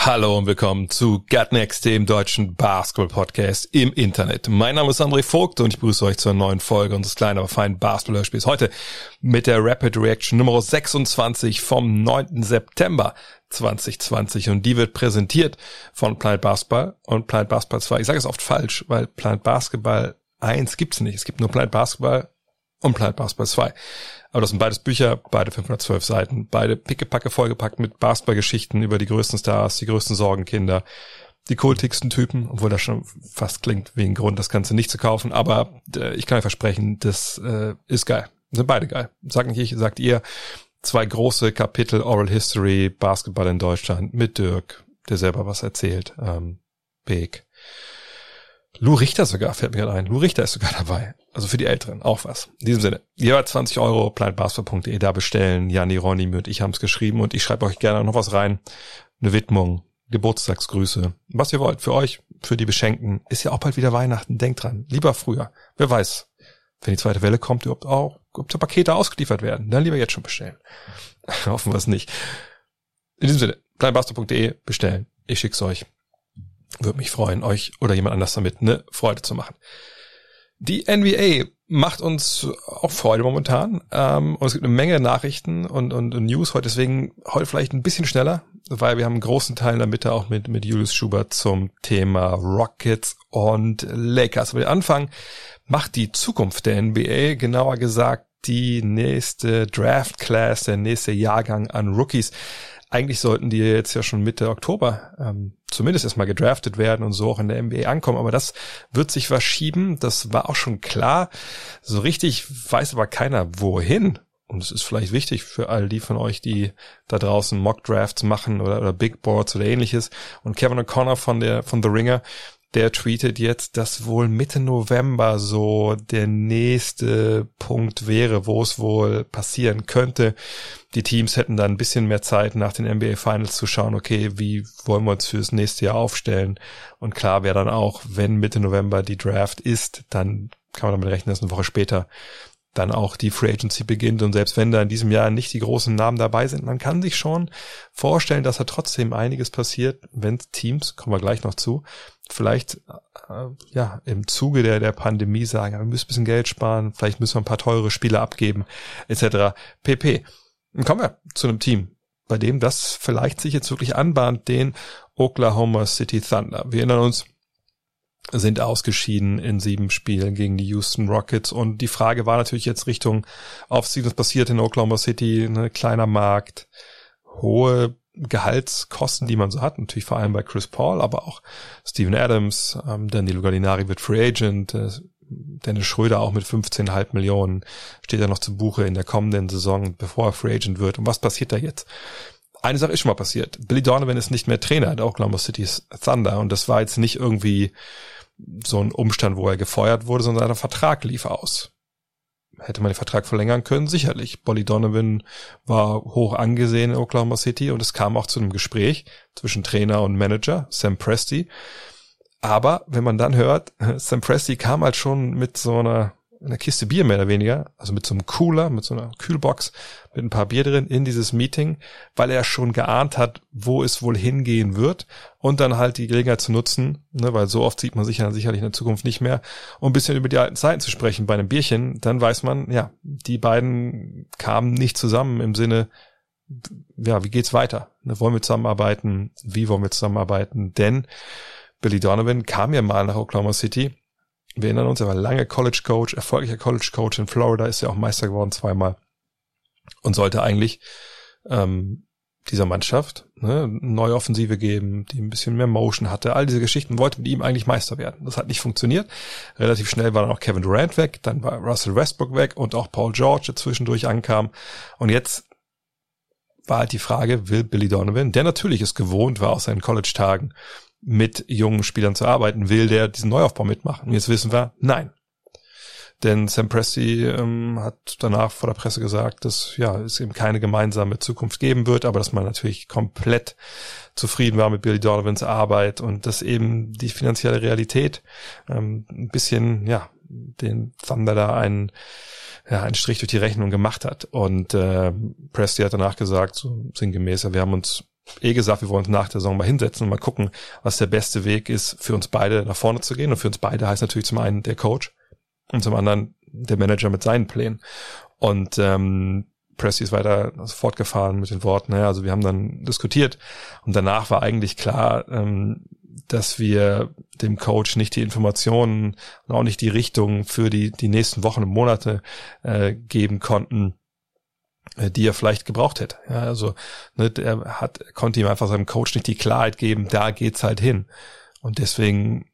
Hallo und willkommen zu Gut Next, dem deutschen Basketball-Podcast im Internet. Mein Name ist André Vogt und ich begrüße euch zur neuen Folge unseres kleinen, aber feinen Basketball-Hörspiels. Heute mit der Rapid Reaction Nummer 26 vom 9. September 2020 und die wird präsentiert von Planet Basketball und Planet Basketball 2. Ich sage es oft falsch, weil Planet Basketball 1 gibt's nicht. Es gibt nur Planet Basketball und Planet Basketball 2. Aber das sind beides Bücher, beide 512 Seiten, beide pickepacke vollgepackt mit Basketballgeschichten über die größten Stars, die größten Sorgenkinder, die kultigsten Typen, obwohl das schon fast klingt wie ein Grund, das Ganze nicht zu kaufen. Aber äh, ich kann euch versprechen, das äh, ist geil. Sind beide geil. Sagt nicht ich, sagt ihr. Zwei große Kapitel Oral History, Basketball in Deutschland mit Dirk, der selber was erzählt. Ähm, Big. Lou Richter sogar, fällt mir gerade ein. Lou Richter ist sogar dabei. Also für die Älteren auch was. In diesem Sinne, jeweils 20 Euro, planetbasketball.de da bestellen. Jani, Ronny und ich haben es geschrieben und ich schreibe euch gerne noch was rein. Eine Widmung, Geburtstagsgrüße, was ihr wollt. Für euch, für die Beschenken. Ist ja auch bald wieder Weihnachten. Denkt dran. Lieber früher. Wer weiß, wenn die zweite Welle kommt, ob auch, ob die Pakete ausgeliefert werden. Dann lieber jetzt schon bestellen. Hoffen wir es nicht. In diesem Sinne, planetbasketball.de bestellen. Ich schick's euch. Würde mich freuen, euch oder jemand anders damit eine Freude zu machen. Die NBA macht uns auch Freude momentan. Ähm, und es gibt eine Menge Nachrichten und, und, und News heute, deswegen heute vielleicht ein bisschen schneller, weil wir haben einen großen Teil in der Mitte auch mit, mit Julius Schubert zum Thema Rockets und Lakers. Aber der Anfang macht die Zukunft der NBA, genauer gesagt die nächste Draft Class, der nächste Jahrgang an Rookies eigentlich sollten die jetzt ja schon Mitte Oktober ähm, zumindest erstmal gedraftet werden und so auch in der NBA ankommen. Aber das wird sich verschieben. Das war auch schon klar. So richtig weiß aber keiner, wohin. Und es ist vielleicht wichtig für all die von euch, die da draußen Mock Drafts machen oder, oder Big Boards oder ähnliches. Und Kevin O'Connor von der, von The Ringer, der tweetet jetzt, dass wohl Mitte November so der nächste Punkt wäre, wo es wohl passieren könnte. Die Teams hätten dann ein bisschen mehr Zeit nach den NBA Finals zu schauen, okay, wie wollen wir uns fürs nächste Jahr aufstellen? Und klar wäre dann auch, wenn Mitte November die Draft ist, dann kann man damit rechnen, dass eine Woche später dann auch die Free Agency beginnt und selbst wenn da in diesem Jahr nicht die großen Namen dabei sind, man kann sich schon vorstellen, dass da trotzdem einiges passiert, wenn Teams, kommen wir gleich noch zu, vielleicht äh, ja im Zuge der der Pandemie sagen, wir müssen ein bisschen Geld sparen, vielleicht müssen wir ein paar teure Spiele abgeben, etc. pp. Dann kommen wir zu einem Team, bei dem das vielleicht sich jetzt wirklich anbahnt, den Oklahoma City Thunder. Wir erinnern uns, sind ausgeschieden in sieben Spielen gegen die Houston Rockets. Und die Frage war natürlich jetzt Richtung Offseason, was passiert in Oklahoma City, ein ne, kleiner Markt, hohe Gehaltskosten, die man so hat, natürlich vor allem bei Chris Paul, aber auch Steven Adams, ähm, Danilo Gallinari wird Free Agent, äh, Dennis Schröder auch mit 15,5 Millionen steht ja noch zu Buche in der kommenden Saison, bevor er Free Agent wird. Und was passiert da jetzt? Eine Sache ist schon mal passiert. Billy Donovan ist nicht mehr Trainer der Oklahoma City Thunder und das war jetzt nicht irgendwie so ein Umstand, wo er gefeuert wurde, sondern sein Vertrag lief aus. Hätte man den Vertrag verlängern können? Sicherlich. Bolly Donovan war hoch angesehen in Oklahoma City und es kam auch zu einem Gespräch zwischen Trainer und Manager, Sam Presti. Aber wenn man dann hört, Sam Presti kam halt schon mit so einer in der Kiste Bier mehr oder weniger, also mit so einem Cooler, mit so einer Kühlbox, mit ein paar Bier drin in dieses Meeting, weil er schon geahnt hat, wo es wohl hingehen wird und dann halt die Gelegenheit zu nutzen, ne, weil so oft sieht man sich ja sicherlich in der Zukunft nicht mehr, um ein bisschen über die alten Zeiten zu sprechen bei einem Bierchen, dann weiß man, ja, die beiden kamen nicht zusammen im Sinne, ja, wie geht's weiter? Ne, wollen wir zusammenarbeiten? Wie wollen wir zusammenarbeiten? Denn Billy Donovan kam ja mal nach Oklahoma City wir erinnern uns, er war lange College Coach, erfolgreicher College Coach in Florida, ist ja auch Meister geworden zweimal und sollte eigentlich ähm, dieser Mannschaft ne, neue Offensive geben, die ein bisschen mehr Motion hatte. All diese Geschichten wollte mit ihm eigentlich Meister werden. Das hat nicht funktioniert. Relativ schnell war dann auch Kevin Durant weg, dann war Russell Westbrook weg und auch Paul George, der zwischendurch ankam. Und jetzt war halt die Frage, will Billy Donovan, der natürlich es gewohnt war aus seinen College-Tagen, mit jungen Spielern zu arbeiten. Will der diesen Neuaufbau mitmachen? Und jetzt wissen wir, nein. Denn Sam Presti ähm, hat danach vor der Presse gesagt, dass ja es eben keine gemeinsame Zukunft geben wird, aber dass man natürlich komplett zufrieden war mit Billy Donovans Arbeit und dass eben die finanzielle Realität ähm, ein bisschen ja den Thunder da einen ja, einen Strich durch die Rechnung gemacht hat. Und äh, Presti hat danach gesagt, so sinngemäß, wir haben uns eh gesagt, wir wollen uns nach der Saison mal hinsetzen und mal gucken, was der beste Weg ist, für uns beide nach vorne zu gehen. Und für uns beide heißt natürlich zum einen der Coach und zum anderen der Manager mit seinen Plänen. Und ähm, Presti ist weiter fortgefahren mit den Worten, naja, also wir haben dann diskutiert und danach war eigentlich klar, ähm, dass wir dem Coach nicht die Informationen und auch nicht die Richtung für die, die nächsten Wochen und Monate äh, geben konnten, die er vielleicht gebraucht hätte. Ja, also ne, er hat, konnte ihm einfach seinem Coach nicht die Klarheit geben, da geht's halt hin. Und deswegen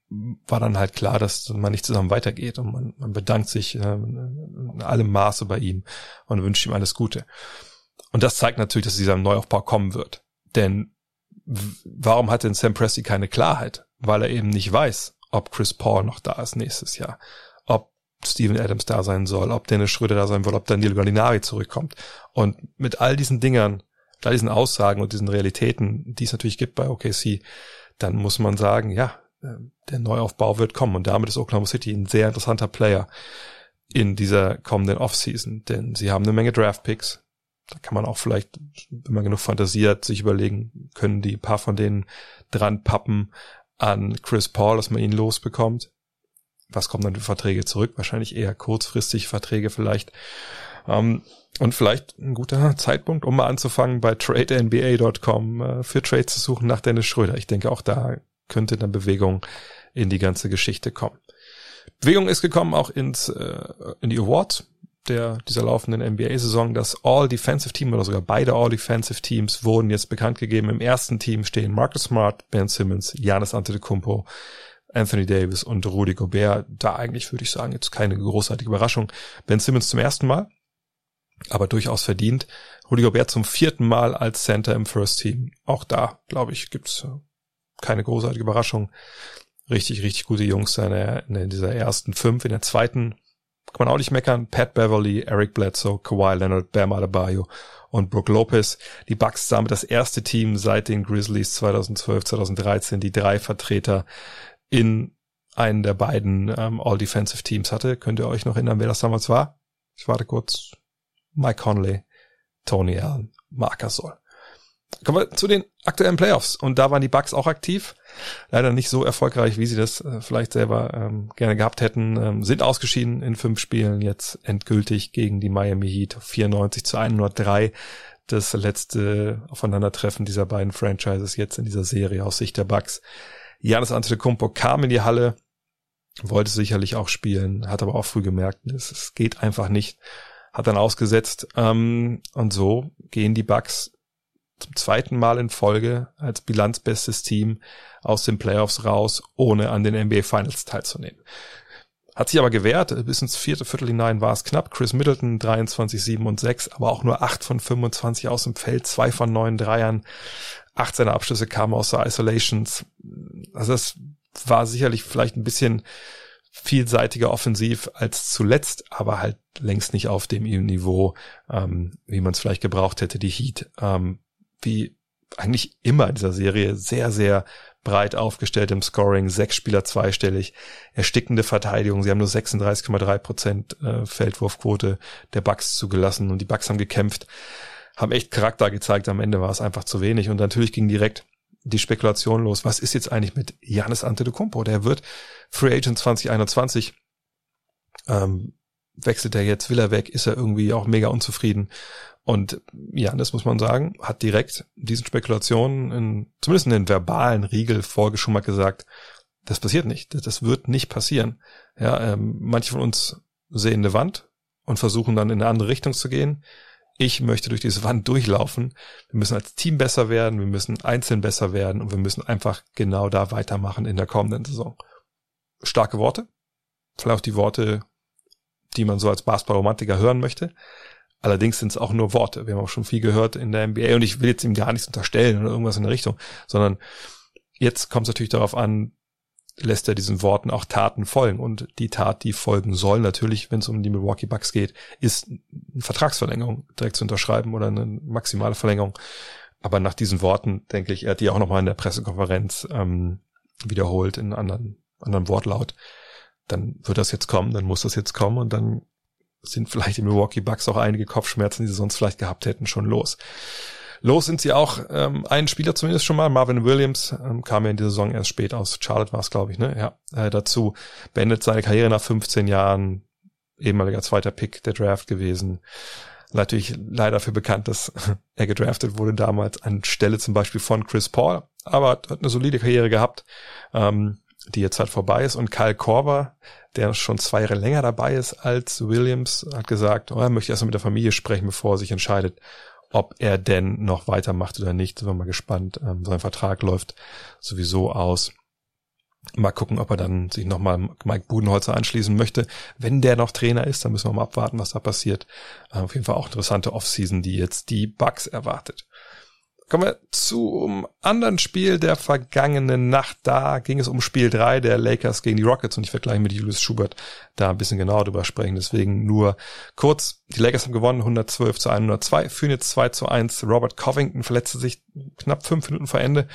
war dann halt klar, dass man nicht zusammen weitergeht und man, man bedankt sich äh, in allem Maße bei ihm und wünscht ihm alles Gute. Und das zeigt natürlich, dass dieser Neuaufbau kommen wird. Denn warum hat denn Sam Presti keine Klarheit? Weil er eben nicht weiß, ob Chris Paul noch da ist nächstes Jahr, Steven Adams da sein soll, ob Dennis Schröder da sein will, ob Daniel Gallinari zurückkommt. Und mit all diesen Dingern, all diesen Aussagen und diesen Realitäten, die es natürlich gibt bei OKC, dann muss man sagen, ja, äh, der Neuaufbau wird kommen und damit ist Oklahoma City ein sehr interessanter Player in dieser kommenden Offseason, denn sie haben eine Menge Draft-Picks, da kann man auch vielleicht, wenn man genug fantasiert, sich überlegen, können die ein paar von denen dran pappen an Chris Paul, dass man ihn losbekommt. Was kommen dann für Verträge zurück? Wahrscheinlich eher kurzfristig Verträge vielleicht. Ähm, und vielleicht ein guter Zeitpunkt, um mal anzufangen, bei tradenba.com äh, für Trades zu suchen nach Dennis Schröder. Ich denke, auch da könnte dann Bewegung in die ganze Geschichte kommen. Bewegung ist gekommen auch ins, äh, in die Awards der, dieser laufenden NBA-Saison. Das All-Defensive Team oder sogar beide All-Defensive Teams wurden jetzt bekannt gegeben. Im ersten Team stehen Marcus Smart, Ben Simmons, Giannis Antetokounmpo, Anthony Davis und Rudy Gobert. Da eigentlich würde ich sagen, jetzt keine großartige Überraschung. Ben Simmons zum ersten Mal, aber durchaus verdient. Rudy Gobert zum vierten Mal als Center im First Team. Auch da, glaube ich, gibt's äh, keine großartige Überraschung. Richtig, richtig gute Jungs in dieser ersten fünf. In der zweiten kann man auch nicht meckern. Pat Beverly, Eric Bledsoe, Kawhi Leonard, Bam Adebayo und Brooke Lopez. Die Bucks damit das erste Team seit den Grizzlies 2012, 2013, die drei Vertreter in einen der beiden ähm, All-Defensive Teams hatte. Könnt ihr euch noch erinnern, wer das damals war? Ich warte kurz. Mike Conley, Tony Allen, Marc Gasol. Kommen wir zu den aktuellen Playoffs. Und da waren die Bucks auch aktiv. Leider nicht so erfolgreich, wie sie das äh, vielleicht selber ähm, gerne gehabt hätten. Ähm, sind ausgeschieden in fünf Spielen jetzt endgültig gegen die Miami Heat. 94 zu 103. Das letzte Aufeinandertreffen dieser beiden Franchises jetzt in dieser Serie aus Sicht der Bucks. Janis Antetokounmpo kam in die Halle, wollte sicherlich auch spielen, hat aber auch früh gemerkt, es, es geht einfach nicht, hat dann ausgesetzt ähm, und so gehen die Bucks zum zweiten Mal in Folge als bilanzbestes Team aus den Playoffs raus, ohne an den NBA Finals teilzunehmen. Hat sich aber gewehrt, bis ins vierte Viertel hinein war es knapp. Chris Middleton 23, 7 und 6, aber auch nur 8 von 25 aus dem Feld, 2 von 9 Dreiern. Acht seiner Abschlüsse kamen aus der Isolations. Also das war sicherlich vielleicht ein bisschen vielseitiger offensiv als zuletzt, aber halt längst nicht auf dem Niveau, ähm, wie man es vielleicht gebraucht hätte. Die Heat ähm, wie eigentlich immer in dieser Serie sehr, sehr breit aufgestellt im Scoring, sechs Spieler zweistellig, erstickende Verteidigung. Sie haben nur 36,3 Prozent äh, Feldwurfquote der Bucks zugelassen und die Bucks haben gekämpft, haben echt Charakter gezeigt. Am Ende war es einfach zu wenig und natürlich ging direkt die Spekulation los. Was ist jetzt eigentlich mit Janis Antetokounmpo? Der wird Free Agent 2021. Ähm, wechselt er jetzt, will er weg, ist er irgendwie auch mega unzufrieden. Und ja, das muss man sagen, hat direkt diesen Spekulationen, in, zumindest in den verbalen Riegel vorgeschummert gesagt, das passiert nicht, das wird nicht passieren. Ja, ähm, manche von uns sehen eine Wand und versuchen dann in eine andere Richtung zu gehen. Ich möchte durch diese Wand durchlaufen. Wir müssen als Team besser werden, wir müssen einzeln besser werden und wir müssen einfach genau da weitermachen in der kommenden Saison. Starke Worte, vielleicht auch die Worte, die man so als Basketball-Romantiker hören möchte. Allerdings sind es auch nur Worte. Wir haben auch schon viel gehört in der NBA und ich will jetzt ihm gar nichts unterstellen oder irgendwas in der Richtung, sondern Jetzt kommt es natürlich darauf an, lässt er diesen Worten auch Taten folgen. Und die Tat, die folgen soll, natürlich, wenn es um die Milwaukee Bucks geht, ist eine Vertragsverlängerung direkt zu unterschreiben oder eine maximale Verlängerung. Aber nach diesen Worten, denke ich, er hat die auch nochmal in der Pressekonferenz ähm, wiederholt in anderen, anderen Wortlaut. Dann wird das jetzt kommen, dann muss das jetzt kommen und dann sind vielleicht die Milwaukee Bucks auch einige Kopfschmerzen, die sie sonst vielleicht gehabt hätten, schon los. Los sind sie auch, ähm, einen Spieler zumindest schon mal, Marvin Williams, ähm, kam ja in dieser Saison erst spät aus. Charlotte war es, glaube ich, ne? Ja, äh, dazu beendet seine Karriere nach 15 Jahren, ehemaliger zweiter Pick der Draft gewesen. Natürlich leider dafür bekannt, dass er gedraftet wurde damals anstelle zum Beispiel von Chris Paul, aber hat eine solide Karriere gehabt, ähm, die jetzt halt vorbei ist. Und Kyle Korver, der schon zwei Jahre länger dabei ist als Williams, hat gesagt, oh, er möchte erstmal mit der Familie sprechen, bevor er sich entscheidet, ob er denn noch weitermacht oder nicht. Sind wir mal gespannt. Ähm, sein Vertrag läuft sowieso aus. Mal gucken, ob er dann sich nochmal Mike Budenholzer anschließen möchte. Wenn der noch Trainer ist, dann müssen wir mal abwarten, was da passiert. Äh, auf jeden Fall auch interessante Offseason, die jetzt die Bugs erwartet. Kommen wir zum anderen Spiel der vergangenen Nacht. Da ging es um Spiel 3 der Lakers gegen die Rockets und ich werde gleich mit Julius Schubert da ein bisschen genauer drüber sprechen. Deswegen nur kurz. Die Lakers haben gewonnen, 112 zu 102, führen jetzt 2 zu 1. Robert Covington verletzte sich knapp fünf Minuten vor Ende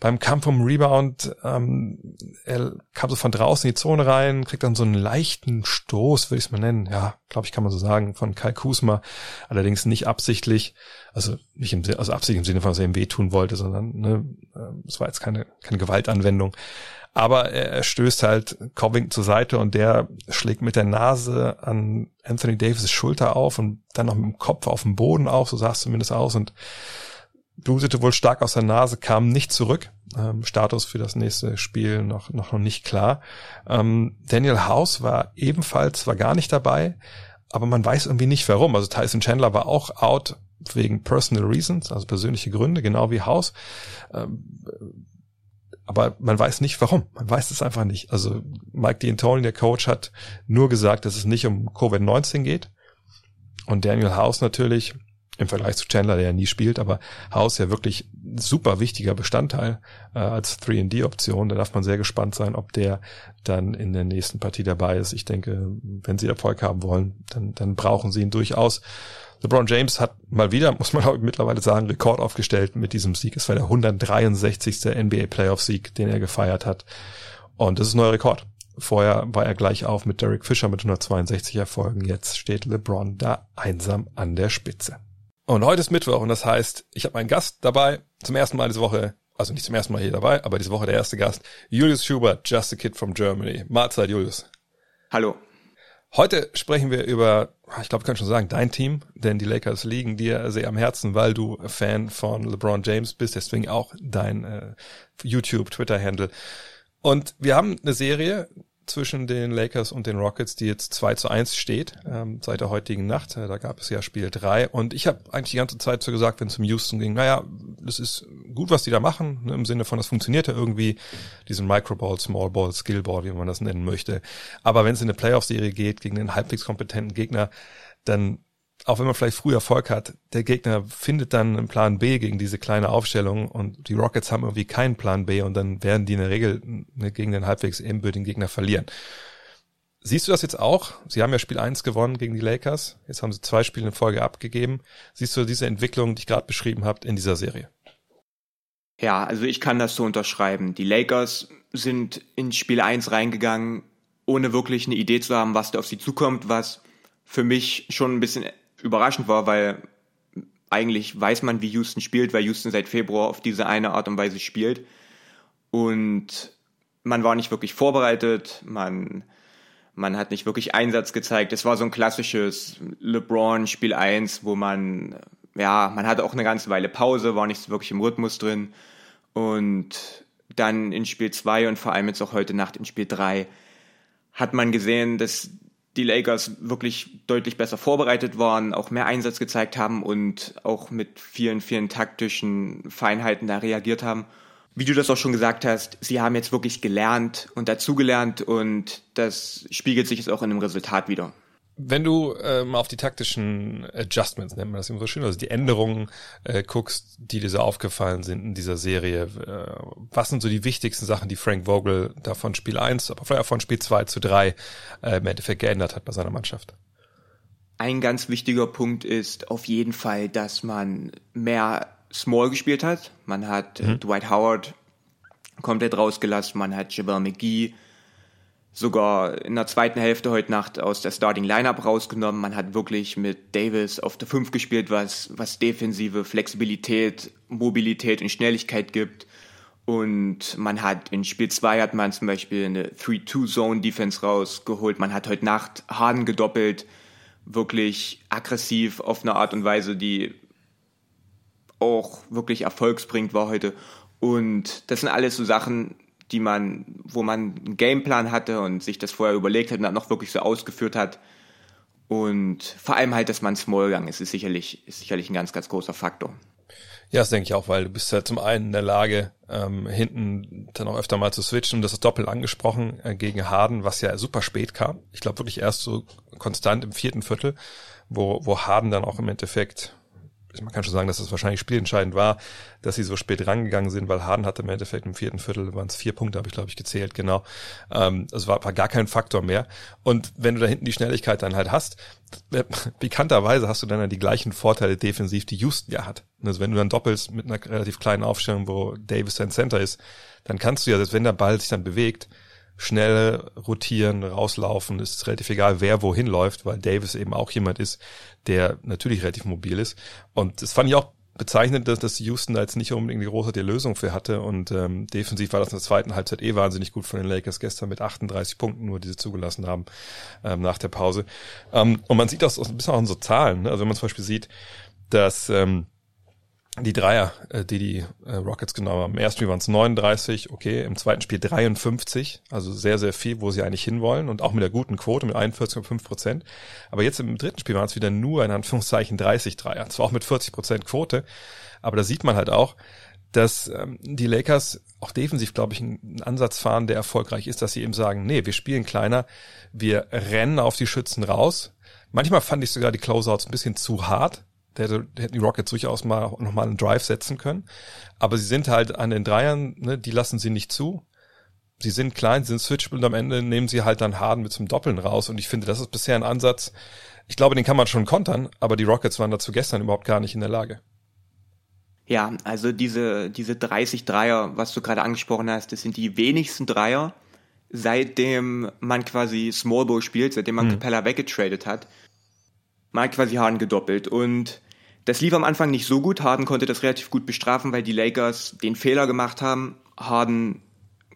beim Kampf um Rebound, ähm, er kam so von draußen in die Zone rein, kriegt dann so einen leichten Stoß, würde ich es mal nennen. Ja, glaube ich, kann man so sagen, von Kai Kusma. Allerdings nicht absichtlich, also nicht im also absichtlich im Sinne von, dass er ihm wehtun wollte, sondern ne, ähm, es war jetzt keine, keine Gewaltanwendung. Aber er, er stößt halt Covington zur Seite und der schlägt mit der Nase an Anthony Davis Schulter auf und dann noch mit dem Kopf auf dem Boden auf, so sah es zumindest aus. Und blutete wohl stark aus der Nase, kam nicht zurück. Ähm, Status für das nächste Spiel noch, noch, noch nicht klar. Ähm, Daniel House war ebenfalls, war gar nicht dabei, aber man weiß irgendwie nicht warum. Also Tyson Chandler war auch out wegen personal reasons, also persönliche Gründe, genau wie House. Ähm, aber man weiß nicht warum. Man weiß es einfach nicht. Also Mike D'Antoni, der Coach, hat nur gesagt, dass es nicht um Covid-19 geht. Und Daniel House natürlich im Vergleich zu Chandler, der ja nie spielt, aber House ja wirklich super wichtiger Bestandteil äh, als 3D-Option. Da darf man sehr gespannt sein, ob der dann in der nächsten Partie dabei ist. Ich denke, wenn sie Erfolg haben wollen, dann, dann brauchen sie ihn durchaus. LeBron James hat mal wieder, muss man auch mittlerweile sagen, Rekord aufgestellt mit diesem Sieg. Es war der 163. NBA Playoff Sieg, den er gefeiert hat. Und das ist ein neuer Rekord. Vorher war er gleich auf mit Derek Fisher mit 162 Erfolgen. Jetzt steht LeBron da einsam an der Spitze. Und heute ist Mittwoch und das heißt, ich habe einen Gast dabei, zum ersten Mal diese Woche, also nicht zum ersten Mal hier dabei, aber diese Woche der erste Gast, Julius Schubert, Just a Kid from Germany. Mahlzeit, Julius. Hallo. Heute sprechen wir über, ich glaube, ich kann schon sagen, dein Team, denn die Lakers liegen dir sehr am Herzen, weil du Fan von LeBron James bist, deswegen auch dein äh, YouTube, Twitter-Handle. Und wir haben eine Serie, zwischen den Lakers und den Rockets, die jetzt 2 zu 1 steht, ähm, seit der heutigen Nacht. Äh, da gab es ja Spiel 3. Und ich habe eigentlich die ganze Zeit so gesagt, wenn es um Houston ging, naja, das ist gut, was die da machen, ne, im Sinne von, das funktioniert ja irgendwie, diesen Microball, Smallball, Skillball, wie man das nennen möchte. Aber wenn es in eine Playoff-Serie geht, gegen einen halbwegs kompetenten Gegner, dann auch wenn man vielleicht früh Erfolg hat, der Gegner findet dann einen Plan B gegen diese kleine Aufstellung und die Rockets haben irgendwie keinen Plan B und dann werden die in der Regel gegen den halbwegs ebenbürtigen Gegner verlieren. Siehst du das jetzt auch? Sie haben ja Spiel 1 gewonnen gegen die Lakers. Jetzt haben sie zwei Spiele in Folge abgegeben. Siehst du diese Entwicklung, die ich gerade beschrieben habe, in dieser Serie? Ja, also ich kann das so unterschreiben. Die Lakers sind in Spiel 1 reingegangen, ohne wirklich eine Idee zu haben, was da auf sie zukommt, was für mich schon ein bisschen überraschend war, weil eigentlich weiß man, wie Houston spielt, weil Houston seit Februar auf diese eine Art und Weise spielt. Und man war nicht wirklich vorbereitet, man, man hat nicht wirklich Einsatz gezeigt. Es war so ein klassisches LeBron Spiel 1, wo man, ja, man hatte auch eine ganze Weile Pause, war nicht wirklich im Rhythmus drin. Und dann in Spiel 2 und vor allem jetzt auch heute Nacht in Spiel 3 hat man gesehen, dass die Lakers wirklich deutlich besser vorbereitet waren, auch mehr Einsatz gezeigt haben und auch mit vielen, vielen taktischen Feinheiten da reagiert haben. Wie du das auch schon gesagt hast, sie haben jetzt wirklich gelernt und dazugelernt und das spiegelt sich jetzt auch in dem Resultat wieder. Wenn du äh, mal auf die taktischen Adjustments, nennt man das immer so schön, also die Änderungen äh, guckst, die dir so aufgefallen sind in dieser Serie, äh, was sind so die wichtigsten Sachen, die Frank Vogel da von Spiel 1, aber vielleicht auch von Spiel 2 zu 3 äh, im Endeffekt geändert hat bei seiner Mannschaft? Ein ganz wichtiger Punkt ist auf jeden Fall, dass man mehr Small gespielt hat. Man hat äh, mhm. Dwight Howard komplett rausgelassen, man hat Jabal McGee sogar in der zweiten Hälfte heute Nacht aus der Starting Lineup rausgenommen. Man hat wirklich mit Davis auf der 5 gespielt, was, was defensive Flexibilität, Mobilität und Schnelligkeit gibt. Und man hat in Spiel 2 hat man zum Beispiel eine 3-2-Zone-Defense rausgeholt. Man hat heute Nacht Harden gedoppelt, wirklich aggressiv auf eine Art und Weise, die auch wirklich erfolgsbringend war heute. Und das sind alles so Sachen, die man, wo man einen Gameplan hatte und sich das vorher überlegt hat und dann noch wirklich so ausgeführt hat. Und vor allem halt, dass man Small gegangen ist, ist sicherlich, ist sicherlich ein ganz, ganz großer Faktor. Ja, das denke ich auch, weil du bist ja zum einen in der Lage, ähm, hinten dann auch öfter mal zu switchen. Das ist doppelt angesprochen äh, gegen Harden, was ja super spät kam. Ich glaube wirklich erst so konstant im vierten Viertel, wo, wo Harden dann auch im Endeffekt man kann schon sagen, dass es das wahrscheinlich spielentscheidend war, dass sie so spät rangegangen sind, weil Harden hatte im Endeffekt im vierten Viertel waren es vier Punkte, habe ich glaube ich gezählt, genau. Ähm, es war, war gar kein Faktor mehr. Und wenn du da hinten die Schnelligkeit dann halt hast, äh, bekannterweise hast du dann die gleichen Vorteile defensiv, die Houston ja hat. Also wenn du dann doppelst mit einer relativ kleinen Aufstellung, wo Davis dein Center ist, dann kannst du ja, selbst wenn der Ball sich dann bewegt, schnell rotieren, rauslaufen. Es ist relativ egal, wer wohin läuft, weil Davis eben auch jemand ist, der natürlich relativ mobil ist. Und das fand ich auch bezeichnend, dass, dass Houston da jetzt nicht unbedingt die große Lösung für hatte. Und ähm, defensiv war das in der zweiten Halbzeit eh wahnsinnig gut von den Lakers gestern mit 38 Punkten nur, die sie zugelassen haben ähm, nach der Pause. Ähm, und man sieht das ein bisschen auch in so Zahlen. Ne? Also wenn man zum Beispiel sieht, dass ähm, die Dreier, äh, die die äh, Rockets genommen haben. Im ersten Spiel waren es 39, okay, im zweiten Spiel 53, also sehr, sehr viel, wo sie eigentlich hinwollen und auch mit der guten Quote mit 41,5 Prozent. Aber jetzt im dritten Spiel waren es wieder nur in Anführungszeichen 30 Dreier, zwar auch mit 40 Prozent Quote, aber da sieht man halt auch, dass ähm, die Lakers auch defensiv, glaube ich, einen Ansatz fahren, der erfolgreich ist, dass sie eben sagen, nee, wir spielen kleiner, wir rennen auf die Schützen raus. Manchmal fand ich sogar die Closeouts ein bisschen zu hart, der, der hätten die Rockets durchaus mal nochmal einen Drive setzen können. Aber sie sind halt an den Dreiern, ne, die lassen sie nicht zu. Sie sind klein, sie sind switchable und am Ende nehmen sie halt dann Harden mit zum Doppeln raus. Und ich finde, das ist bisher ein Ansatz. Ich glaube, den kann man schon kontern, aber die Rockets waren dazu gestern überhaupt gar nicht in der Lage. Ja, also diese, diese 30 Dreier, was du gerade angesprochen hast, das sind die wenigsten Dreier, seitdem man quasi Small Ball spielt, seitdem man hm. Capella weggetradet hat. Man hat quasi Harden gedoppelt und das lief am Anfang nicht so gut. Harden konnte das relativ gut bestrafen, weil die Lakers den Fehler gemacht haben, Harden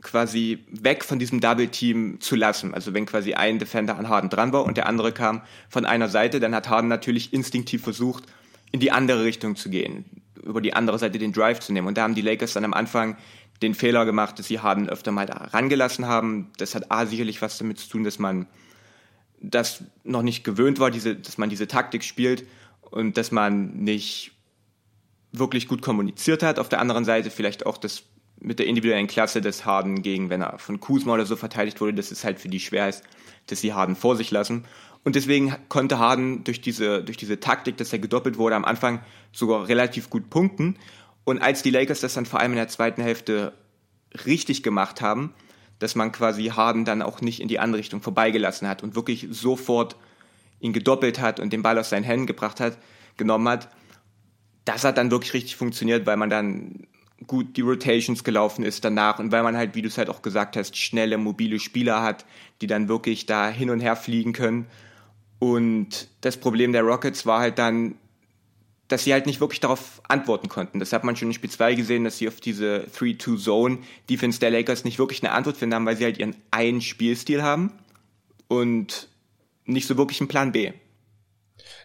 quasi weg von diesem Double Team zu lassen. Also wenn quasi ein Defender an Harden dran war und der andere kam von einer Seite, dann hat Harden natürlich instinktiv versucht, in die andere Richtung zu gehen, über die andere Seite den Drive zu nehmen. Und da haben die Lakers dann am Anfang den Fehler gemacht, dass sie Harden öfter mal da rangelassen haben. Das hat A sicherlich was damit zu tun, dass man das noch nicht gewöhnt war, diese, dass man diese Taktik spielt und dass man nicht wirklich gut kommuniziert hat. Auf der anderen Seite vielleicht auch das mit der individuellen Klasse des Harden gegen, wenn er von Kuzma oder so verteidigt wurde, dass es halt für die schwer ist, dass sie Harden vor sich lassen. Und deswegen konnte Harden durch diese, durch diese Taktik, dass er gedoppelt wurde, am Anfang sogar relativ gut punkten. Und als die Lakers das dann vor allem in der zweiten Hälfte richtig gemacht haben, dass man quasi Harden dann auch nicht in die andere Richtung vorbeigelassen hat und wirklich sofort ihn gedoppelt hat und den Ball aus seinen Händen gebracht hat, genommen hat. Das hat dann wirklich richtig funktioniert, weil man dann gut die Rotations gelaufen ist danach und weil man halt, wie du es halt auch gesagt hast, schnelle, mobile Spieler hat, die dann wirklich da hin und her fliegen können. Und das Problem der Rockets war halt dann, dass sie halt nicht wirklich darauf antworten konnten. Das hat man schon in Spiel 2 gesehen, dass sie auf diese 3-2-Zone-Defense der Lakers nicht wirklich eine Antwort finden haben, weil sie halt ihren einen Spielstil haben. Und nicht so wirklich einen Plan B.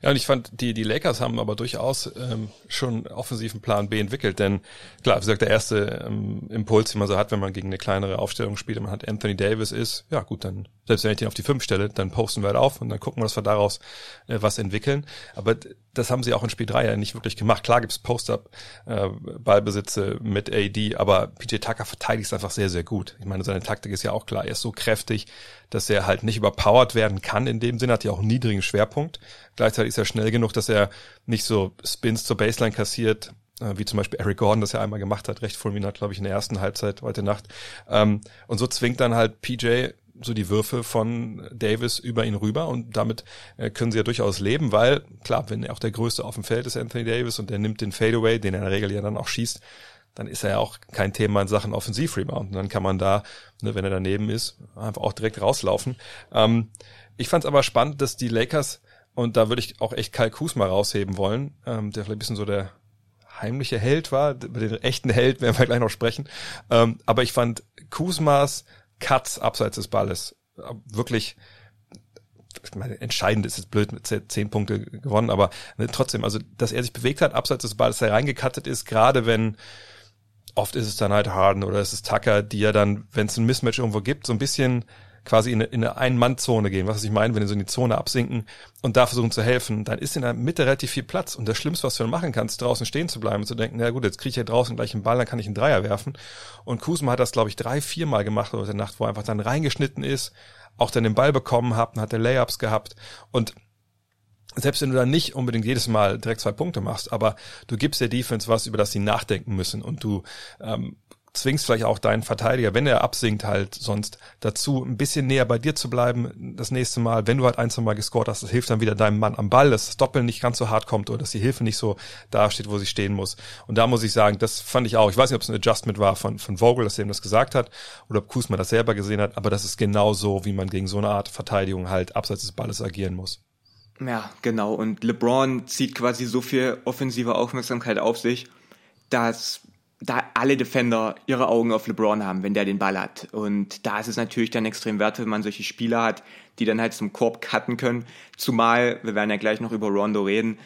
Ja, und ich fand, die, die Lakers haben aber durchaus ähm, schon offensiven Plan B entwickelt, denn klar, wie gesagt, der erste ähm, Impuls, den man so hat, wenn man gegen eine kleinere Aufstellung spielt, man hat Anthony Davis ist, ja gut, dann, selbst wenn ich den auf die fünf stelle, dann posten wir halt auf und dann gucken wir, dass wir daraus äh, was entwickeln. Aber das haben sie auch in Spiel 3 ja nicht wirklich gemacht. Klar gibt's Post-Up-Ballbesitze äh, mit AD, aber PJ Tucker verteidigt es einfach sehr, sehr gut. Ich meine, seine Taktik ist ja auch klar. Er ist so kräftig, dass er halt nicht überpowered werden kann. In dem Sinne hat er auch einen niedrigen Schwerpunkt. Gleichzeitig ist er schnell genug, dass er nicht so Spins zur Baseline kassiert, äh, wie zum Beispiel Eric Gordon das ja einmal gemacht hat, recht fulminant, glaube ich, in der ersten Halbzeit heute Nacht. Ähm, und so zwingt dann halt PJ so die Würfe von Davis über ihn rüber und damit äh, können sie ja durchaus leben, weil klar, wenn auch der Größte auf dem Feld ist, Anthony Davis, und der nimmt den Fadeaway, den er in der Regel ja dann auch schießt, dann ist er ja auch kein Thema in Sachen Offensivrebound. Und dann kann man da, ne, wenn er daneben ist, einfach auch direkt rauslaufen. Ähm, ich fand es aber spannend, dass die Lakers, und da würde ich auch echt Kyle Kuzma rausheben wollen, ähm, der vielleicht ein bisschen so der heimliche Held war, über den echten Held werden wir gleich noch sprechen. Ähm, aber ich fand Kuzmas Cuts abseits des Balles. Wirklich ich meine, entscheidend ist es blöd mit zehn Punkte gewonnen, aber ne, trotzdem, also dass er sich bewegt hat, abseits des Balles, dass er reingekattet ist, gerade wenn oft ist es dann halt Harden oder ist es Tucker, die ja dann, wenn es ein Mismatch irgendwo gibt, so ein bisschen quasi in eine, in eine Ein-Mann-Zone gehen. Was ich meine, wenn die so in die Zone absinken und da versuchen zu helfen, dann ist in der Mitte relativ viel Platz. Und das Schlimmste, was du dann machen kannst, draußen stehen zu bleiben und zu denken, na gut, jetzt kriege ich hier draußen gleich einen Ball, dann kann ich einen Dreier werfen. Und Kusma hat das, glaube ich, drei, viermal gemacht heute Nacht, wo er einfach dann reingeschnitten ist, auch dann den Ball bekommen hat und hat der Layups gehabt. Und selbst wenn du dann nicht unbedingt jedes Mal direkt zwei Punkte machst, aber du gibst der Defense was, über das sie nachdenken müssen und du ähm, zwingst vielleicht auch deinen Verteidiger, wenn er absinkt halt sonst dazu, ein bisschen näher bei dir zu bleiben das nächste Mal, wenn du halt ein, zwei Mal gescored hast, das hilft dann wieder deinem Mann am Ball, dass das Doppeln nicht ganz so hart kommt oder dass die Hilfe nicht so dasteht, wo sie stehen muss. Und da muss ich sagen, das fand ich auch, ich weiß nicht, ob es ein Adjustment war von, von Vogel, dass er ihm das gesagt hat, oder ob Kusma das selber gesehen hat, aber das ist genau so, wie man gegen so eine Art Verteidigung halt abseits des Balles agieren muss. Ja, genau. Und LeBron zieht quasi so viel offensive Aufmerksamkeit auf sich, dass da alle Defender ihre Augen auf LeBron haben, wenn der den Ball hat. Und da ist es natürlich dann extrem wert, wenn man solche Spieler hat, die dann halt zum Korb cutten können. Zumal, wir werden ja gleich noch über Rondo reden,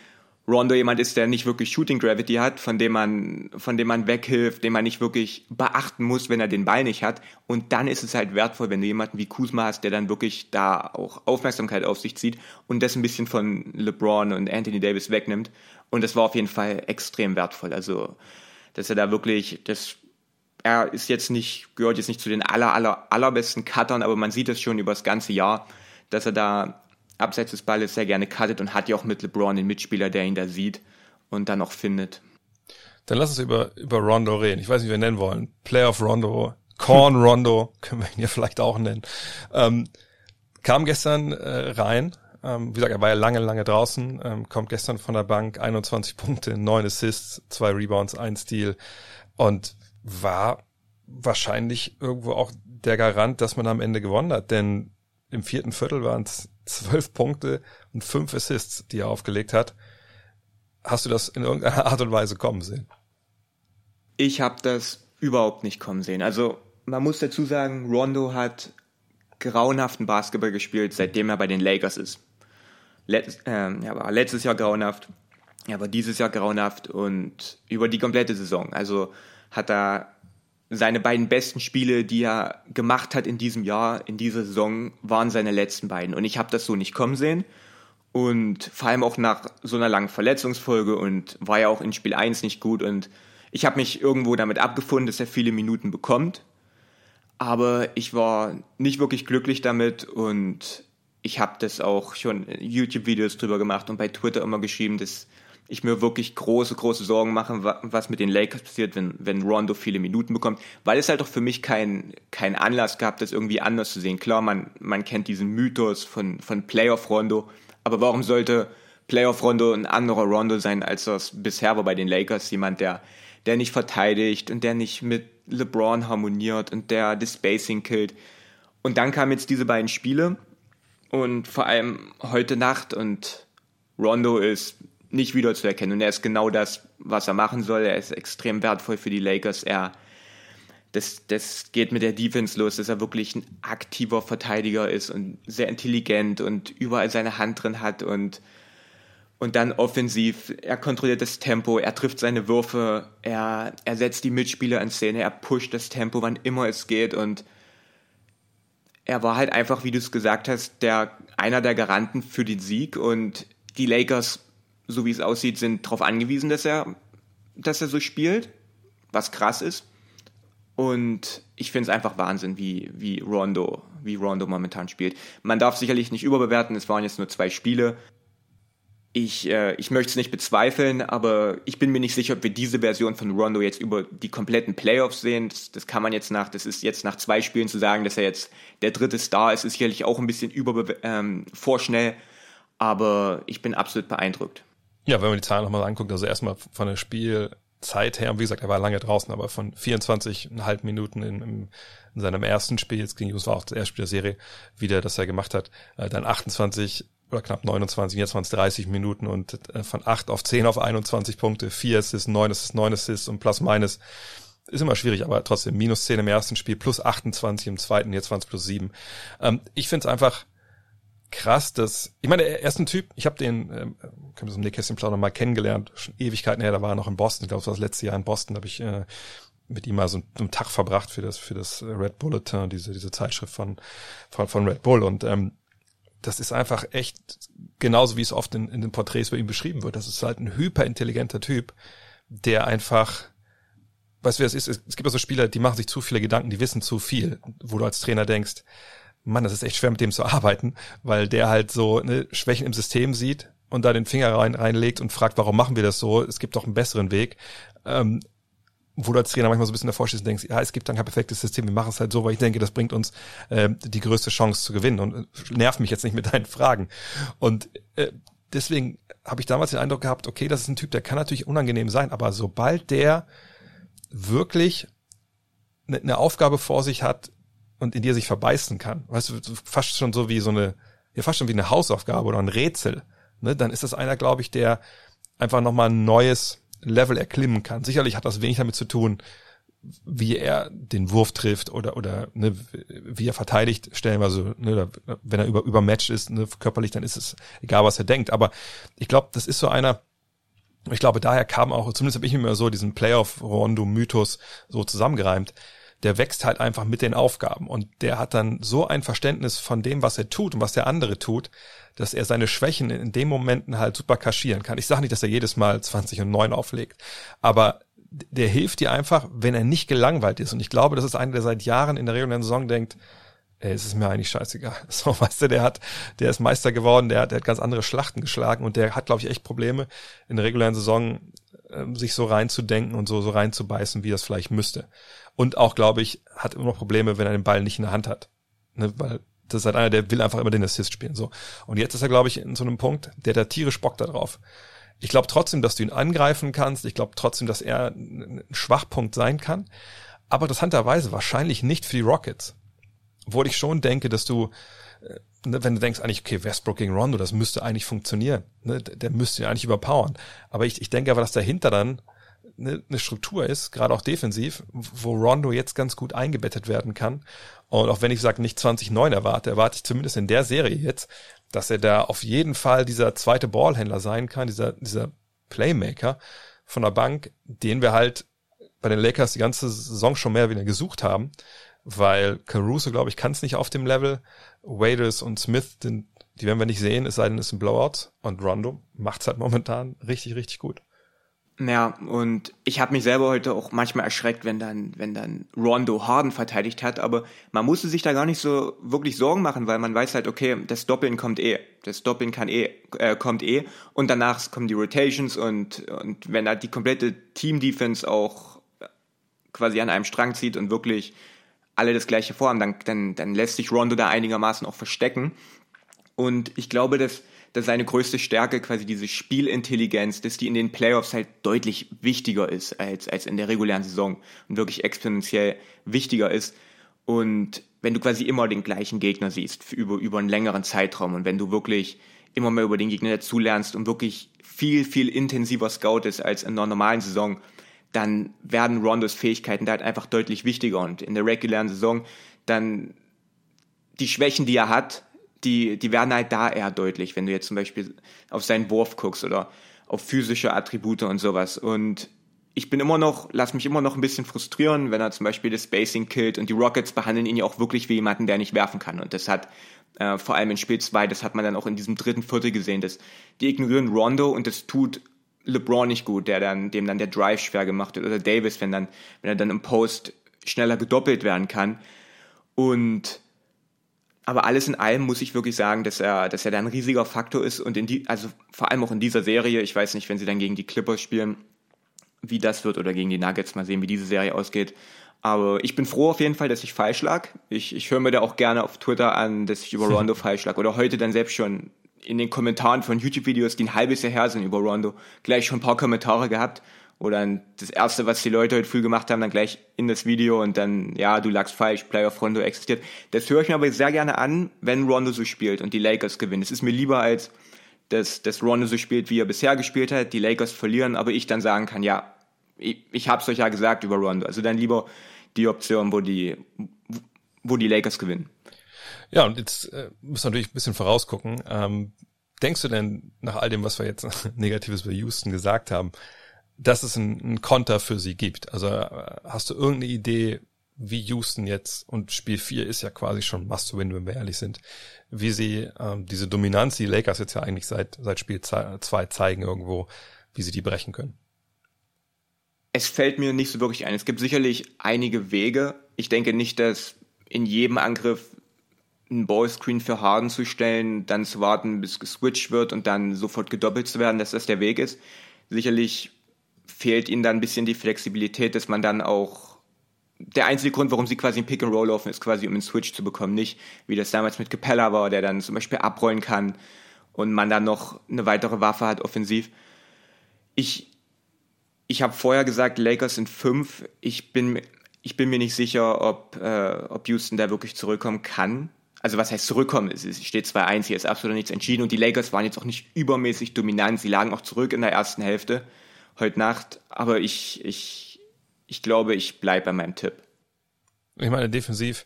Rondo jemand ist, der nicht wirklich Shooting Gravity hat, von dem man, von dem man weghilft, den man nicht wirklich beachten muss, wenn er den Ball nicht hat. Und dann ist es halt wertvoll, wenn du jemanden wie Kuzma hast, der dann wirklich da auch Aufmerksamkeit auf sich zieht und das ein bisschen von LeBron und Anthony Davis wegnimmt. Und das war auf jeden Fall extrem wertvoll. Also, dass er da wirklich, das, er ist jetzt nicht, gehört jetzt nicht zu den aller, aller, allerbesten Cuttern, aber man sieht es schon über das ganze Jahr, dass er da abseits des Balles sehr gerne cuttet und hat ja auch mit LeBron den Mitspieler, der ihn da sieht und dann auch findet. Dann lass uns über, über Rondo reden. Ich weiß nicht, wie wir nennen wollen. Playoff Rondo, Corn Rondo, können wir ihn ja vielleicht auch nennen. Ähm, kam gestern äh, rein, ähm, wie gesagt, er war ja lange, lange draußen, ähm, kommt gestern von der Bank, 21 Punkte, 9 Assists, 2 Rebounds, 1 Steal und war wahrscheinlich irgendwo auch der Garant, dass man am Ende gewonnen hat, denn im vierten Viertel waren es zwölf Punkte und fünf Assists, die er aufgelegt hat. Hast du das in irgendeiner Art und Weise kommen sehen? Ich habe das überhaupt nicht kommen sehen. Also man muss dazu sagen, Rondo hat grauenhaften Basketball gespielt, seitdem er bei den Lakers ist. Letz, äh, er war letztes Jahr grauenhaft, er war dieses Jahr grauenhaft und über die komplette Saison. Also hat er seine beiden besten Spiele, die er gemacht hat in diesem Jahr, in dieser Saison, waren seine letzten beiden. Und ich habe das so nicht kommen sehen. Und vor allem auch nach so einer langen Verletzungsfolge und war ja auch in Spiel 1 nicht gut. Und ich habe mich irgendwo damit abgefunden, dass er viele Minuten bekommt. Aber ich war nicht wirklich glücklich damit und ich habe das auch schon YouTube-Videos drüber gemacht und bei Twitter immer geschrieben, dass ich mir wirklich große, große Sorgen mache, was mit den Lakers passiert, wenn, wenn Rondo viele Minuten bekommt, weil es halt auch für mich kein, kein Anlass gab, das irgendwie anders zu sehen. Klar, man, man kennt diesen Mythos von, von Playoff Rondo, aber warum sollte Playoff Rondo ein anderer Rondo sein, als das bisher war bei den Lakers? Jemand, der, der nicht verteidigt und der nicht mit LeBron harmoniert und der das Spacing killt. Und dann kamen jetzt diese beiden Spiele und vor allem heute Nacht und Rondo ist nicht wiederzuerkennen. Und er ist genau das, was er machen soll. Er ist extrem wertvoll für die Lakers. Er, das, das geht mit der Defense los, dass er wirklich ein aktiver Verteidiger ist und sehr intelligent und überall seine Hand drin hat und, und dann offensiv. Er kontrolliert das Tempo, er trifft seine Würfe, er, er setzt die Mitspieler in Szene, er pusht das Tempo, wann immer es geht und er war halt einfach, wie du es gesagt hast, der, einer der Garanten für den Sieg und die Lakers so wie es aussieht, sind darauf angewiesen, dass er, dass er so spielt, was krass ist. Und ich finde es einfach Wahnsinn, wie, wie Rondo, wie Rondo momentan spielt. Man darf sicherlich nicht überbewerten, es waren jetzt nur zwei Spiele. Ich, äh, ich möchte es nicht bezweifeln, aber ich bin mir nicht sicher, ob wir diese Version von Rondo jetzt über die kompletten Playoffs sehen. Das, das kann man jetzt nach, das ist jetzt nach zwei Spielen zu sagen, dass er jetzt der dritte Star ist, ist sicherlich auch ein bisschen über, ähm, vorschnell. Aber ich bin absolut beeindruckt. Ja, wenn man die Zahlen nochmal anguckt, also erstmal von der Spiel, Zeit her, wie gesagt, er war lange draußen, aber von 24,5 Minuten in, in, in seinem ersten Spiel, jetzt gegen Jus war auch das erste Spiel der Serie, wieder, das er gemacht hat, äh, dann 28 oder knapp 29, jetzt waren es 30 Minuten und äh, von 8 auf 10 auf 21 Punkte, 4 Assists, 9 Assists, 9 Assists und plus minus ist immer schwierig, aber trotzdem minus 10 im ersten Spiel, plus 28 im zweiten, jetzt waren es plus 7. Ähm, ich finde es einfach krass, dass, ich meine, er ist ein Typ, ich habe den, ähm, können wir so im Nähkästchen plaudern, mal kennengelernt, schon Ewigkeiten her, da war er noch in Boston, ich glaube, das war das letzte Jahr in Boston, da habe ich äh, mit ihm mal so einen Tag verbracht für das, für das Red Bulletin, diese, diese Zeitschrift von, von, von Red Bull und ähm, das ist einfach echt genauso, wie es oft in, in den Porträts bei ihm beschrieben wird. Das ist halt ein hyperintelligenter Typ, der einfach, weißt du, es ist? Es gibt also Spieler, die machen sich zu viele Gedanken, die wissen zu viel, wo du als Trainer denkst, Mann, das ist echt schwer mit dem zu arbeiten, weil der halt so ne, Schwächen im System sieht und da den Finger rein, reinlegt und fragt, warum machen wir das so? Es gibt doch einen besseren Weg. Ähm, wo du als Trainer manchmal so ein bisschen davor stehst und denkst, ja, es gibt dann kein perfektes System, wir machen es halt so, weil ich denke, das bringt uns äh, die größte Chance zu gewinnen und äh, nerv mich jetzt nicht mit deinen Fragen. Und äh, deswegen habe ich damals den Eindruck gehabt, okay, das ist ein Typ, der kann natürlich unangenehm sein, aber sobald der wirklich eine, eine Aufgabe vor sich hat, und in die er sich verbeißen kann. Weißt du, fast schon so wie so eine, ja fast schon wie eine Hausaufgabe oder ein Rätsel. Ne? Dann ist das einer, glaube ich, der einfach nochmal ein neues Level erklimmen kann. Sicherlich hat das wenig damit zu tun, wie er den Wurf trifft oder oder ne, wie er verteidigt stellenweise ne, wenn er über übermatcht ist ne, körperlich dann ist es egal was er denkt aber ich glaube das ist so einer ich glaube daher kam auch zumindest habe ich mir so diesen Playoff Rondo Mythos so zusammengereimt der wächst halt einfach mit den Aufgaben und der hat dann so ein Verständnis von dem, was er tut und was der andere tut, dass er seine Schwächen in den Momenten halt super kaschieren kann. Ich sage nicht, dass er jedes Mal 20 und 9 auflegt, aber der hilft dir einfach, wenn er nicht gelangweilt ist. Und ich glaube, das ist einer, der seit Jahren in der regulären Saison denkt, ey, es ist mir eigentlich scheißegal. So, weißt du, der hat, der ist Meister geworden, der, der hat ganz andere Schlachten geschlagen und der hat, glaube ich, echt Probleme in der regulären Saison, äh, sich so reinzudenken und so, so reinzubeißen, wie das vielleicht müsste. Und auch, glaube ich, hat immer noch Probleme, wenn er den Ball nicht in der Hand hat. Ne, weil das ist halt einer, der will einfach immer den Assist spielen. So. Und jetzt ist er, glaube ich, in so einem Punkt, der da tierisch Bock da drauf. Ich glaube trotzdem, dass du ihn angreifen kannst. Ich glaube trotzdem, dass er ein Schwachpunkt sein kann. Aber interessanterweise wahrscheinlich nicht für die Rockets. Obwohl ich schon denke, dass du, äh, ne, wenn du denkst eigentlich, okay, Westbrook gegen Rondo, das müsste eigentlich funktionieren. Ne, der müsste ja eigentlich überpowern. Aber ich, ich denke aber, dass dahinter dann eine, eine Struktur ist, gerade auch defensiv, wo Rondo jetzt ganz gut eingebettet werden kann. Und auch wenn ich sage, nicht 20-9 erwarte, erwarte ich zumindest in der Serie jetzt, dass er da auf jeden Fall dieser zweite Ballhändler sein kann, dieser, dieser Playmaker von der Bank, den wir halt bei den Lakers die ganze Saison schon mehr wieder gesucht haben, weil Caruso, glaube ich, kann es nicht auf dem Level. Waders und Smith, den, die werden wir nicht sehen, es sei denn, es ist ein Blowout. Und Rondo macht's halt momentan richtig, richtig gut. Ja, und ich habe mich selber heute auch manchmal erschreckt, wenn dann, wenn dann Rondo Harden verteidigt hat, aber man musste sich da gar nicht so wirklich Sorgen machen, weil man weiß halt, okay, das Doppeln kommt eh, das Doppeln kann eh, äh, kommt eh. Und danach kommen die Rotations und, und wenn da die komplette Team-Defense auch quasi an einem Strang zieht und wirklich alle das gleiche vorhaben, dann, dann, dann lässt sich Rondo da einigermaßen auch verstecken. Und ich glaube, dass dass seine größte Stärke quasi diese Spielintelligenz, dass die in den Playoffs halt deutlich wichtiger ist als, als in der regulären Saison und wirklich exponentiell wichtiger ist. Und wenn du quasi immer den gleichen Gegner siehst, über, über einen längeren Zeitraum und wenn du wirklich immer mehr über den Gegner dazulernst und wirklich viel, viel intensiver scoutest als in einer normalen Saison, dann werden Rondos Fähigkeiten da halt einfach deutlich wichtiger und in der regulären Saison dann die Schwächen, die er hat, die, die werden halt da eher deutlich, wenn du jetzt zum Beispiel auf seinen Wurf guckst oder auf physische Attribute und sowas. Und ich bin immer noch, lass mich immer noch ein bisschen frustrieren, wenn er zum Beispiel das Spacing killt und die Rockets behandeln ihn ja auch wirklich wie jemanden, der nicht werfen kann. Und das hat äh, vor allem in Spiel 2, das hat man dann auch in diesem dritten Viertel gesehen, dass die ignorieren Rondo und das tut LeBron nicht gut, der dann, dem dann der Drive schwer gemacht wird, oder Davis, wenn dann, wenn er dann im Post schneller gedoppelt werden kann. Und aber alles in allem muss ich wirklich sagen, dass er, dass er da ein riesiger Faktor ist und in die, also vor allem auch in dieser Serie, ich weiß nicht, wenn sie dann gegen die Clippers spielen, wie das wird oder gegen die Nuggets, mal sehen, wie diese Serie ausgeht. Aber ich bin froh auf jeden Fall, dass ich falsch lag. Ich, ich höre mir da auch gerne auf Twitter an, dass ich über Rondo falsch lag. Oder heute dann selbst schon in den Kommentaren von YouTube-Videos, die ein halbes Jahr her sind über Rondo, gleich schon ein paar Kommentare gehabt. Oder das erste, was die Leute heute früh gemacht haben, dann gleich in das Video und dann, ja, du lagst falsch, Playoff Rondo existiert. Das höre ich mir aber sehr gerne an, wenn Rondo so spielt und die Lakers gewinnen. Es ist mir lieber als, dass, dass Rondo so spielt, wie er bisher gespielt hat, die Lakers verlieren, aber ich dann sagen kann, ja, ich, ich habe es euch ja gesagt über Rondo. Also dann lieber die Option, wo die, wo die Lakers gewinnen. Ja, und jetzt äh, müssen wir natürlich ein bisschen vorausgucken. Ähm, denkst du denn nach all dem, was wir jetzt Negatives bei Houston gesagt haben, dass es einen Konter für sie gibt? Also äh, hast du irgendeine Idee, wie Houston jetzt, und Spiel 4 ist ja quasi schon Must-Win, wenn wir ehrlich sind, wie sie ähm, diese Dominanz, die Lakers jetzt ja eigentlich seit, seit Spiel 2 zeigen irgendwo, wie sie die brechen können? Es fällt mir nicht so wirklich ein. Es gibt sicherlich einige Wege. Ich denke nicht, dass in jedem Angriff einen Ballscreen für Harden zu stellen, dann zu warten, bis geswitcht wird und dann sofort gedoppelt zu werden, dass das der Weg ist. Sicherlich fehlt ihnen dann ein bisschen die Flexibilität, dass man dann auch der einzige Grund, warum sie quasi ein Pick and Roll laufen, ist quasi, um einen Switch zu bekommen. Nicht, wie das damals mit Capella war, der dann zum Beispiel abrollen kann und man dann noch eine weitere Waffe hat offensiv. Ich, ich habe vorher gesagt, Lakers sind fünf. Ich bin, ich bin mir nicht sicher, ob, äh, ob Houston da wirklich zurückkommen kann also was heißt zurückkommen? Es steht 2-1, hier ist absolut nichts entschieden und die Lakers waren jetzt auch nicht übermäßig dominant. Sie lagen auch zurück in der ersten Hälfte heute Nacht, aber ich, ich, ich glaube, ich bleibe bei meinem Tipp. Ich meine, defensiv,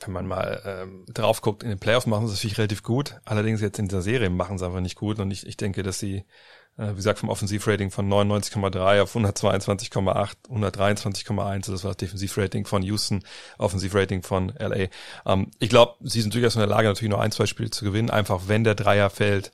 wenn man mal ähm, drauf guckt, in den Playoffs machen sie es natürlich relativ gut. Allerdings jetzt in dieser Serie machen sie einfach nicht gut und ich, ich denke, dass sie äh, wie gesagt, vom Offensivrating von 99,3 auf 122,8, 123,1, das war das Defensivrating von Houston, Offensivrating von LA. Ähm, ich glaube, sie sind durchaus in der Lage, natürlich nur ein, zwei Spiele zu gewinnen, einfach wenn der Dreier fällt,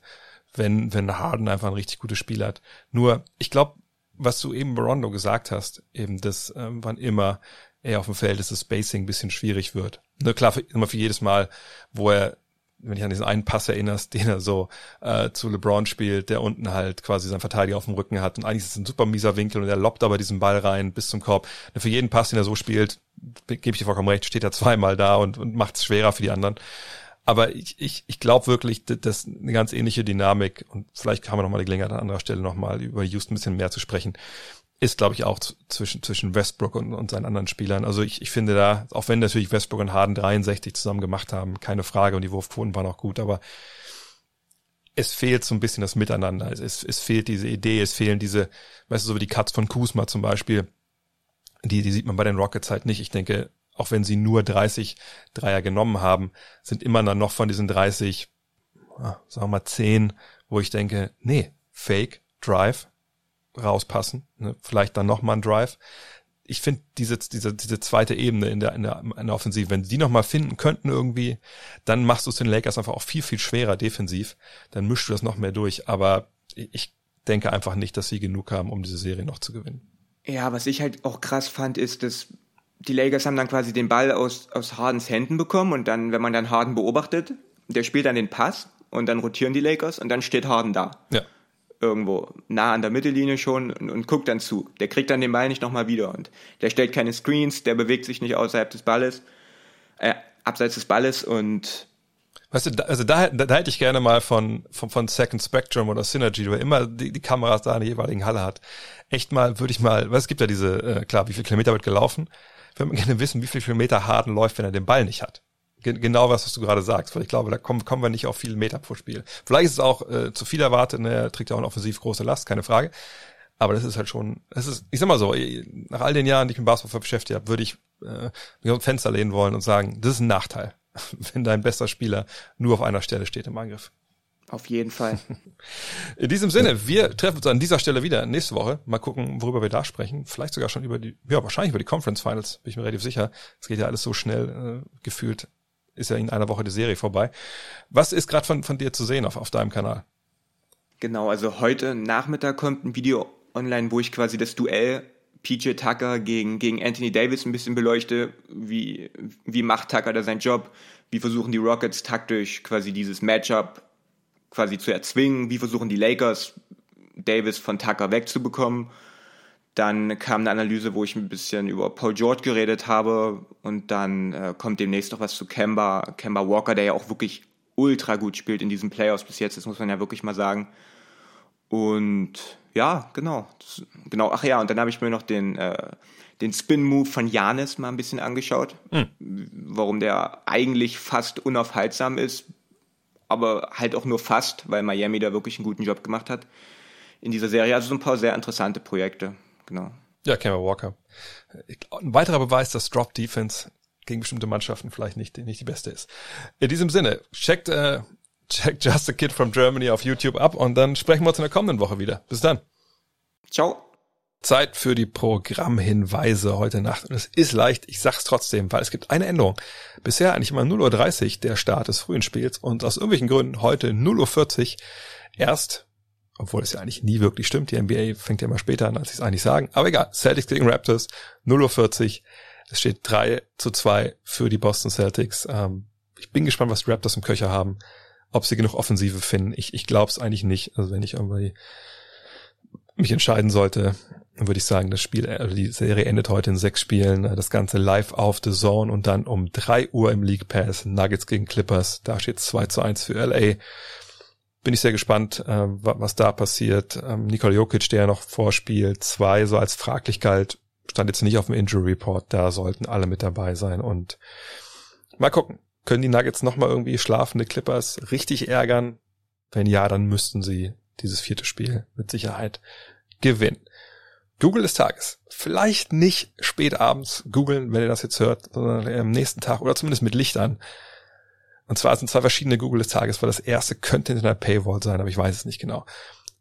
wenn, wenn Harden einfach ein richtig gutes Spiel hat. Nur, ich glaube, was du eben Rondo gesagt hast, eben das, ähm, wann immer er auf dem Feld ist, das Spacing ein bisschen schwierig wird. Nur klar, für, immer für jedes Mal, wo er wenn ich an diesen einen Pass erinnerst, den er so äh, zu LeBron spielt, der unten halt quasi seinen Verteidiger auf dem Rücken hat und eigentlich ist es ein super mieser Winkel und er loppt aber diesen Ball rein bis zum Korb. Und für jeden Pass, den er so spielt, gebe ich dir vollkommen recht, steht er zweimal da und, und macht es schwerer für die anderen. Aber ich, ich, ich glaube wirklich, dass eine ganz ähnliche Dynamik und vielleicht haben wir nochmal die Gelegenheit an anderer Stelle nochmal über Houston ein bisschen mehr zu sprechen ist, glaube ich, auch zwischen, zwischen Westbrook und, und seinen anderen Spielern. Also ich, ich finde da, auch wenn natürlich Westbrook und Harden 63 zusammen gemacht haben, keine Frage, und die Wurfquoten waren auch gut, aber es fehlt so ein bisschen das Miteinander. Es, es, es fehlt diese Idee, es fehlen diese, weißt du, so wie die Cuts von Kuzma zum Beispiel, die, die sieht man bei den Rockets halt nicht. Ich denke, auch wenn sie nur 30 Dreier genommen haben, sind immer dann noch von diesen 30, ah, sagen wir mal 10, wo ich denke, nee, Fake, Drive, rauspassen. Ne? Vielleicht dann nochmal ein Drive. Ich finde diese, diese, diese zweite Ebene in der, in der, in der Offensive, wenn die nochmal finden könnten irgendwie, dann machst du es den Lakers einfach auch viel, viel schwerer defensiv. Dann mischst du das noch mehr durch. Aber ich denke einfach nicht, dass sie genug haben, um diese Serie noch zu gewinnen. Ja, was ich halt auch krass fand, ist, dass die Lakers haben dann quasi den Ball aus, aus Hardens Händen bekommen und dann, wenn man dann Harden beobachtet, der spielt dann den Pass und dann rotieren die Lakers und dann steht Harden da. Ja irgendwo nah an der Mittellinie schon und, und guckt dann zu. Der kriegt dann den Ball nicht nochmal wieder und der stellt keine Screens, der bewegt sich nicht außerhalb des Balles, äh, abseits des Balles und Weißt du, da, also da, da, da hätte ich gerne mal von, von, von Second Spectrum oder Synergy, wo immer die, die Kameras da in der jeweiligen Halle hat. Echt mal, würde ich mal, weil es gibt ja diese, äh, klar, wie viel Kilometer wird gelaufen. Würde gerne wissen, wie viel Kilometer Harden läuft, wenn er den Ball nicht hat genau was, was du gerade sagst, weil ich glaube, da kommen, kommen wir nicht auf viele Meter pro Spiel. Vielleicht ist es auch äh, zu viel erwartet, ne? er trägt ja auch eine offensiv große Last, keine Frage. Aber das ist halt schon, das ist, ich sag mal so, nach all den Jahren, die ich mit Basketball beschäftigt habe, würde ich äh, mich auf Fenster lehnen wollen und sagen, das ist ein Nachteil, wenn dein bester Spieler nur auf einer Stelle steht im Angriff. Auf jeden Fall. In diesem Sinne, wir treffen uns an dieser Stelle wieder nächste Woche. Mal gucken, worüber wir da sprechen. Vielleicht sogar schon über die, ja, wahrscheinlich über die Conference Finals, bin ich mir relativ sicher. Es geht ja alles so schnell äh, gefühlt. Ist ja in einer Woche die Serie vorbei. Was ist gerade von, von dir zu sehen auf, auf deinem Kanal? Genau, also heute Nachmittag kommt ein Video online, wo ich quasi das Duell PJ Tucker gegen, gegen Anthony Davis ein bisschen beleuchte. Wie, wie macht Tucker da seinen Job? Wie versuchen die Rockets taktisch quasi dieses Matchup quasi zu erzwingen. Wie versuchen die Lakers, Davis von Tucker wegzubekommen? Dann kam eine Analyse, wo ich ein bisschen über Paul George geredet habe und dann äh, kommt demnächst noch was zu Kemba, Kemba Walker, der ja auch wirklich ultra gut spielt in diesen Playoffs bis jetzt, das muss man ja wirklich mal sagen. Und ja, genau, das, genau. Ach ja, und dann habe ich mir noch den äh, den Spin-Move von Janis mal ein bisschen angeschaut, mhm. warum der eigentlich fast unaufhaltsam ist, aber halt auch nur fast, weil Miami da wirklich einen guten Job gemacht hat in dieser Serie. Also so ein paar sehr interessante Projekte, genau. Ja, Kemba Walker. Ein weiterer Beweis, dass Drop Defense gegen bestimmte Mannschaften vielleicht nicht, nicht die beste ist. In diesem Sinne, checkt, äh, checkt Just a Kid from Germany auf YouTube ab und dann sprechen wir uns in der kommenden Woche wieder. Bis dann. Ciao. Zeit für die Programmhinweise heute Nacht. Und es ist leicht, ich sag's trotzdem, weil es gibt eine Änderung. Bisher eigentlich immer 0.30 Uhr der Start des frühen Spiels und aus irgendwelchen Gründen heute 0.40 Uhr erst, obwohl es ja eigentlich nie wirklich stimmt, die NBA fängt ja immer später an, als sie es eigentlich sagen. Aber egal, Celtics gegen Raptors, 0.40 Uhr. Es steht 3 zu 2 für die Boston Celtics. Ähm, ich bin gespannt, was die Raptors im Köcher haben, ob sie genug Offensive finden. Ich, ich glaube es eigentlich nicht. Also wenn ich irgendwie mich entscheiden sollte, würde ich sagen, das Spiel, also die Serie endet heute in sechs Spielen, das Ganze live auf The Zone und dann um drei Uhr im League Pass, Nuggets gegen Clippers, da steht 2 zu 1 für LA. Bin ich sehr gespannt, äh, was da passiert. Ähm, Nikola Jokic, der noch vorspielt, zwei so als fraglich galt, stand jetzt nicht auf dem Injury Report, da sollten alle mit dabei sein und mal gucken, können die Nuggets nochmal irgendwie schlafende Clippers richtig ärgern? Wenn ja, dann müssten sie dieses vierte Spiel mit Sicherheit gewinnen. Google des Tages. Vielleicht nicht spät abends googeln, wenn ihr das jetzt hört, sondern am nächsten Tag oder zumindest mit Licht an. Und zwar sind zwei verschiedene Google des Tages, weil das erste könnte in einer Paywall sein, aber ich weiß es nicht genau.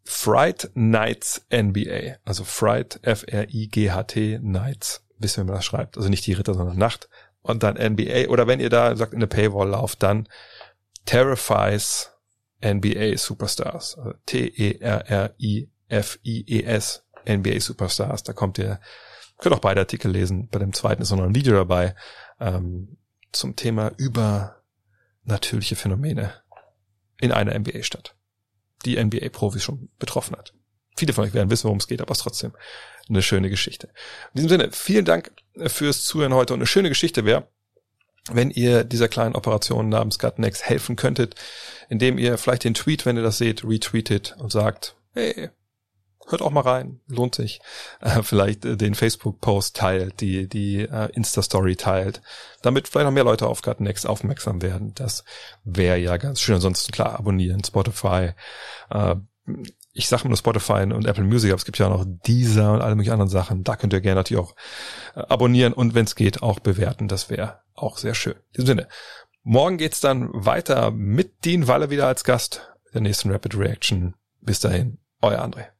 Fright Nights NBA. Also Fright, F-R-I-G-H-T, Nights. Wissen wir, wie man das schreibt. Also nicht die Ritter, sondern Nacht. Und dann NBA. Oder wenn ihr da sagt, in eine Paywall lauft, dann Terrifies NBA Superstars. Also T-E-R-R-I-F-I-E-S NBA Superstars. Da kommt ihr, könnt auch beide Artikel lesen. Bei dem zweiten ist noch ein Video dabei ähm, zum Thema übernatürliche Phänomene in einer NBA-Stadt, die NBA-Profis schon betroffen hat. Viele von euch werden wissen, worum es geht, aber es ist trotzdem eine schöne Geschichte. In diesem Sinne, vielen Dank fürs Zuhören heute und eine schöne Geschichte wäre, wenn ihr dieser kleinen Operation namens Gutnext helfen könntet, indem ihr vielleicht den Tweet, wenn ihr das seht, retweetet und sagt, hey, hört auch mal rein, lohnt sich. Äh, vielleicht äh, den Facebook-Post teilt, die, die äh, Insta-Story teilt, damit vielleicht noch mehr Leute auf Garten Next aufmerksam werden. Das wäre ja ganz schön. Ansonsten klar, abonnieren, Spotify. Äh, ich sage nur Spotify und Apple Music, aber es gibt ja auch noch Deezer und alle möglichen anderen Sachen. Da könnt ihr gerne natürlich auch äh, abonnieren und wenn es geht, auch bewerten. Das wäre auch sehr schön. In diesem Sinne, morgen geht's dann weiter mit Dean Walle wieder als Gast der nächsten Rapid Reaction. Bis dahin, euer André.